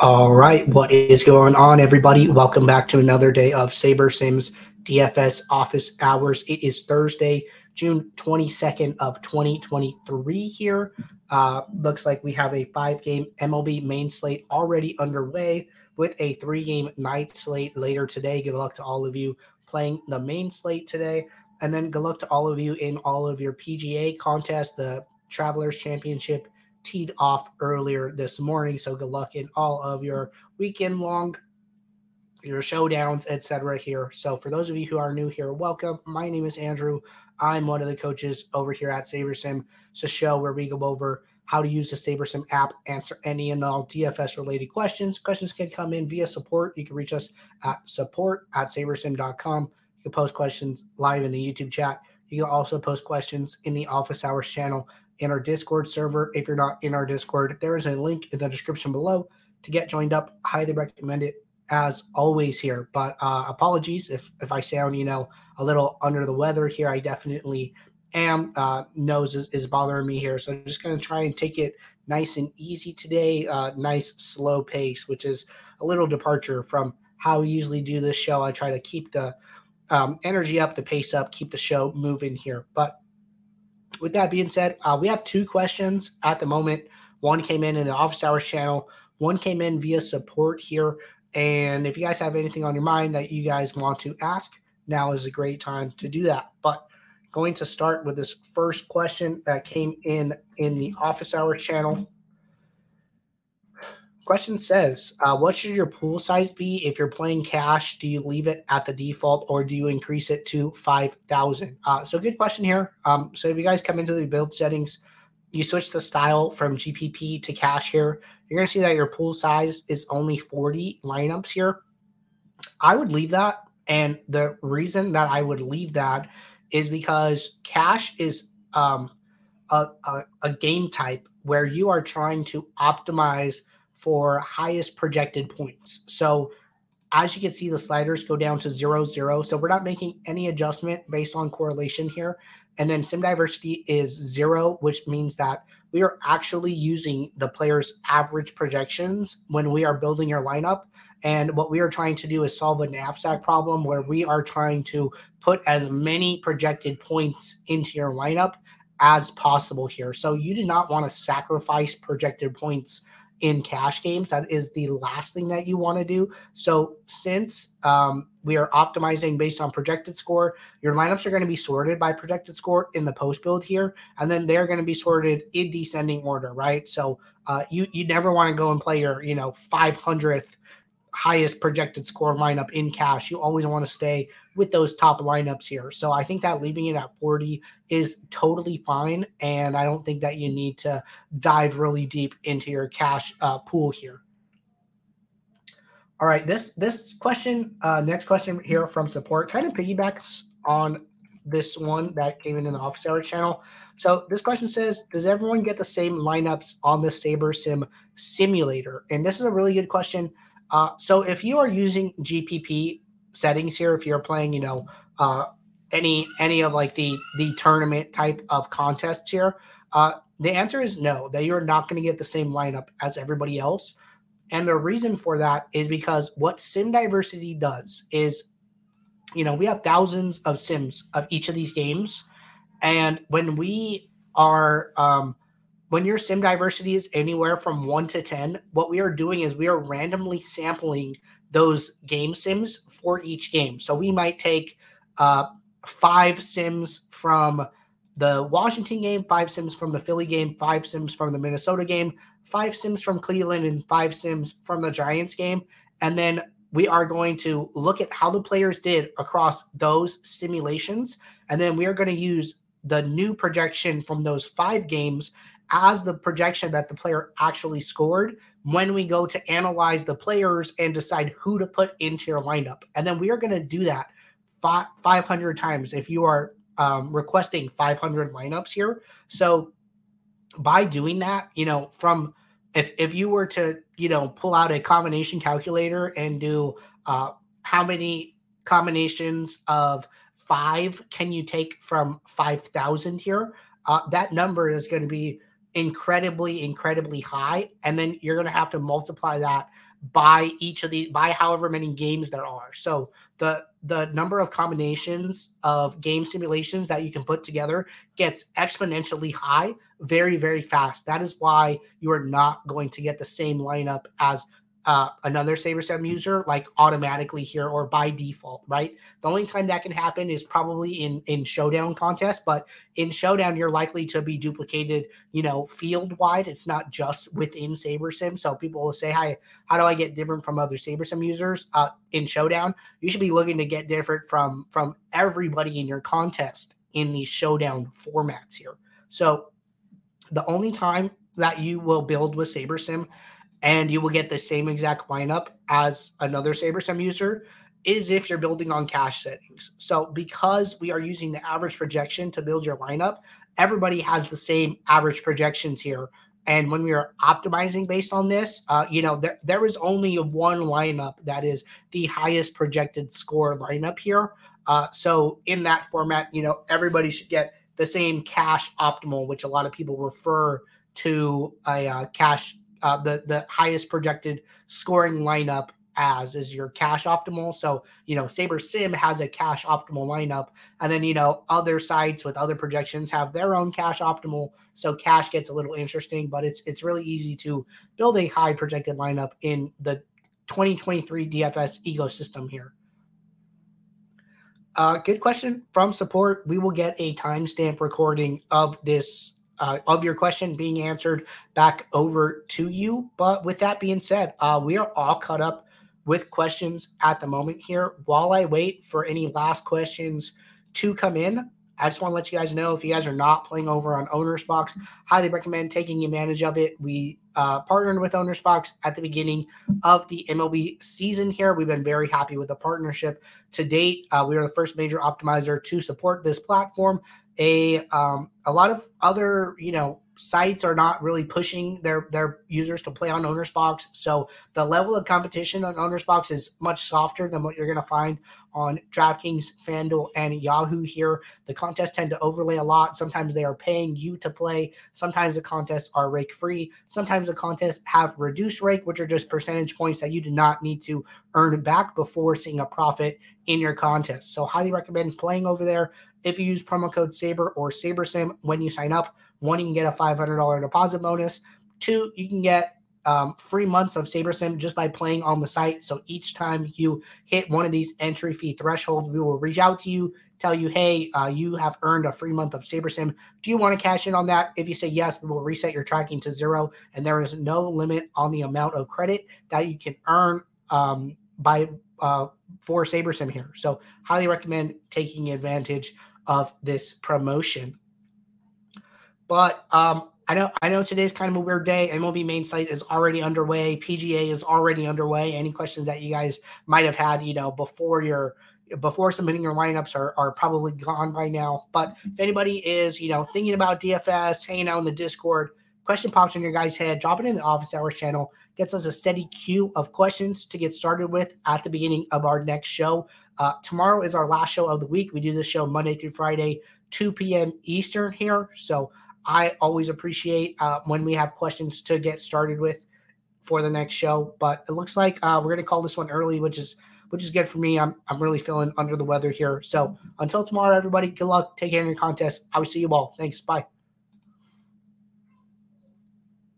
All right, what is going on, everybody? Welcome back to another day of SaberSims DFS office hours. It is Thursday, June 22nd of 2023 here. Uh, looks like we have a five-game MLB main slate already underway with a three-game night slate later today. Good luck to all of you playing the main slate today. And then good luck to all of you in all of your PGA contests, the Travelers Championship, teed off earlier this morning. So good luck in all of your weekend long, your showdowns, etc. here. So for those of you who are new here, welcome. My name is Andrew. I'm one of the coaches over here at SaberSim. It's a show where we go over how to use the SaberSim app, answer any and all DFS related questions. Questions can come in via support. You can reach us at support at sabersim.com. You can post questions live in the YouTube chat. You can also post questions in the office hours channel in our Discord server. If you're not in our Discord, there is a link in the description below to get joined up. Highly recommend it as always here. But uh, apologies if if I sound you know a little under the weather here. I definitely am. Uh, nose is, is bothering me here, so I'm just gonna try and take it nice and easy today. Uh, nice slow pace, which is a little departure from how we usually do this show. I try to keep the um, energy up, the pace up, keep the show moving here. But with that being said, uh, we have two questions at the moment. One came in in the office hours channel. One came in via support here. And if you guys have anything on your mind that you guys want to ask, now is a great time to do that. But going to start with this first question that came in in the office hours channel. Question says, uh, what should your pool size be if you're playing cash? Do you leave it at the default or do you increase it to 5,000? Uh, so good question here. Um, so if you guys come into the build settings, you switch the style from GPP to cash here, you're going to see that your pool size is only 40 lineups here. I would leave that. And the reason that I would leave that is because cash is um, a, a, a game type where you are trying to optimize – for highest projected points. So as you can see, the sliders go down to zero, zero. So we're not making any adjustment based on correlation here. And then sim diversity is zero, which means that we are actually using the player's average projections when we are building your lineup. And what we are trying to do is solve a knapsack problem where we are trying to put as many projected points into your lineup as possible here. So you do not want to sacrifice projected points in cash games. That is the last thing that you want to do. So, since um, we are optimizing based on projected score, your lineups are going to be sorted by projected score in the post build here, and then they're going to be sorted in descending order, right? So, uh, you you never want to go and play your you know 500th highest projected score lineup in cash. You always want to stay with those top lineups here. So I think that leaving it at 40 is totally fine. And I don't think that you need to dive really deep into your cash uh, pool here. All right, this this question, uh, next question here from support, kind of piggybacks on this one that came in in the office hour channel. So this question says, does everyone get the same lineups on the SaberSim simulator? And this is a really good question. Uh, so if you are using GPP settings here, if you're playing, you know, uh, any any of like the the tournament type of contests here, uh, the answer is no. That you're not going to get the same lineup as everybody else, and the reason for that is because what Sim Diversity does is, you know, we have thousands of sims of each of these games, and when we are um, when your sim diversity is anywhere from one to 10, what we are doing is we are randomly sampling those game sims for each game. So we might take uh, five sims from the Washington game, five sims from the Philly game, five sims from the Minnesota game, five sims from Cleveland, and five sims from the Giants game. And then we are going to look at how the players did across those simulations. And then we are going to use the new projection from those five games as the projection that the player actually scored when we go to analyze the players and decide who to put into your lineup. And then we are going to do that 500 times if you are um, requesting 500 lineups here. So by doing that, you know, from if if you were to you know pull out a combination calculator and do uh, how many combinations of five can you take from 5,000 here, uh, that number is going to be incredibly, incredibly high. And then you're going to have to multiply that by each of the by however many games there are. So the the number of combinations of game simulations that you can put together gets exponentially high very very fast. That is why you are not going to get the same lineup as uh, another SaberSim user like automatically here or by default, right? The only time that can happen is probably in in showdown contests, but in showdown you're likely to be duplicated, you know, field wide. It's not just within SaberSim. So people will say, "Hi, how do I get different from other SaberSim users?" Uh, in showdown, you should be looking to get different from from everybody in your contest in these showdown formats here. So the only time that you will build with SaberSim and you will get the same exact lineup as another SaberSim user is if you're building on cash settings. So because we are using the average projection to build your lineup, everybody has the same average projections here. And when we are optimizing based on this, uh, you know, there, there is only one lineup that is the highest projected score lineup here. Uh, so in that format, you know, everybody should get the same cash optimal, which a lot of people refer to a uh, cash uh, the the highest projected scoring lineup as is your cash optimal. So, you know, SaberSim has a cash optimal lineup. And then, you know, other sites with other projections have their own cash optimal. So cash gets a little interesting, but it's it's really easy to build a high projected lineup in the 2023 DFS ecosystem here. Uh, good question from support. We will get a timestamp recording of this uh, of your question being answered back over to you. But with that being said, uh, we are all caught up with questions at the moment here. While I wait for any last questions to come in, I just want to let you guys know if you guys are not playing over on OwnersBox, highly recommend taking advantage of it. We uh, partnered with OwnersBox at the beginning of the MLB season here. We've been very happy with the partnership to date. Uh, we are the first major optimizer to support this platform a um, a lot of other you know sites are not really pushing their their users to play on OwnersBox. So the level of competition on OwnersBox is much softer than what you're going to find on draftkings fanduel and yahoo here. The contests tend to overlay a lot. Sometimes they are paying you to play. Sometimes the contests are rake free. Sometimes the contests have reduced rake which are just percentage points that you do not need to earn back before seeing a profit in your contest. So highly recommend playing over there. If you use promo code SABER or SaberSim when you sign up. One, you can get a $500 deposit bonus. Two, you can get um, free months of SaberSim just by playing on the site. So each time you hit one of these entry fee thresholds, we will reach out to you, tell you, hey, uh, you have earned a free month of SaberSim. Do you want to cash in on that? If you say yes, we will reset your tracking to zero. And there is no limit on the amount of credit that you can earn um, by uh, for SaberSim here. So highly recommend taking advantage of this promotion. But um, I know I know today's kind of a weird day. MLB main site is already underway. PGA is already underway. Any questions that you guys might have had, you know, before your before submitting your lineups are, are probably gone by now. But if anybody is, you know, thinking about DFS, hanging out in the Discord, question pops in your guys' head, drop it in the office hours channel, gets us a steady queue of questions to get started with at the beginning of our next show. Uh, tomorrow is our last show of the week. We do this show Monday through Friday, 2 p.m. Eastern here. So I always appreciate uh, when we have questions to get started with for the next show. But it looks like uh, we're going to call this one early, which is which is good for me. I'm I'm really feeling under the weather here. So until tomorrow, everybody, good luck. Take care in your contest. I will see you all. Thanks. Bye.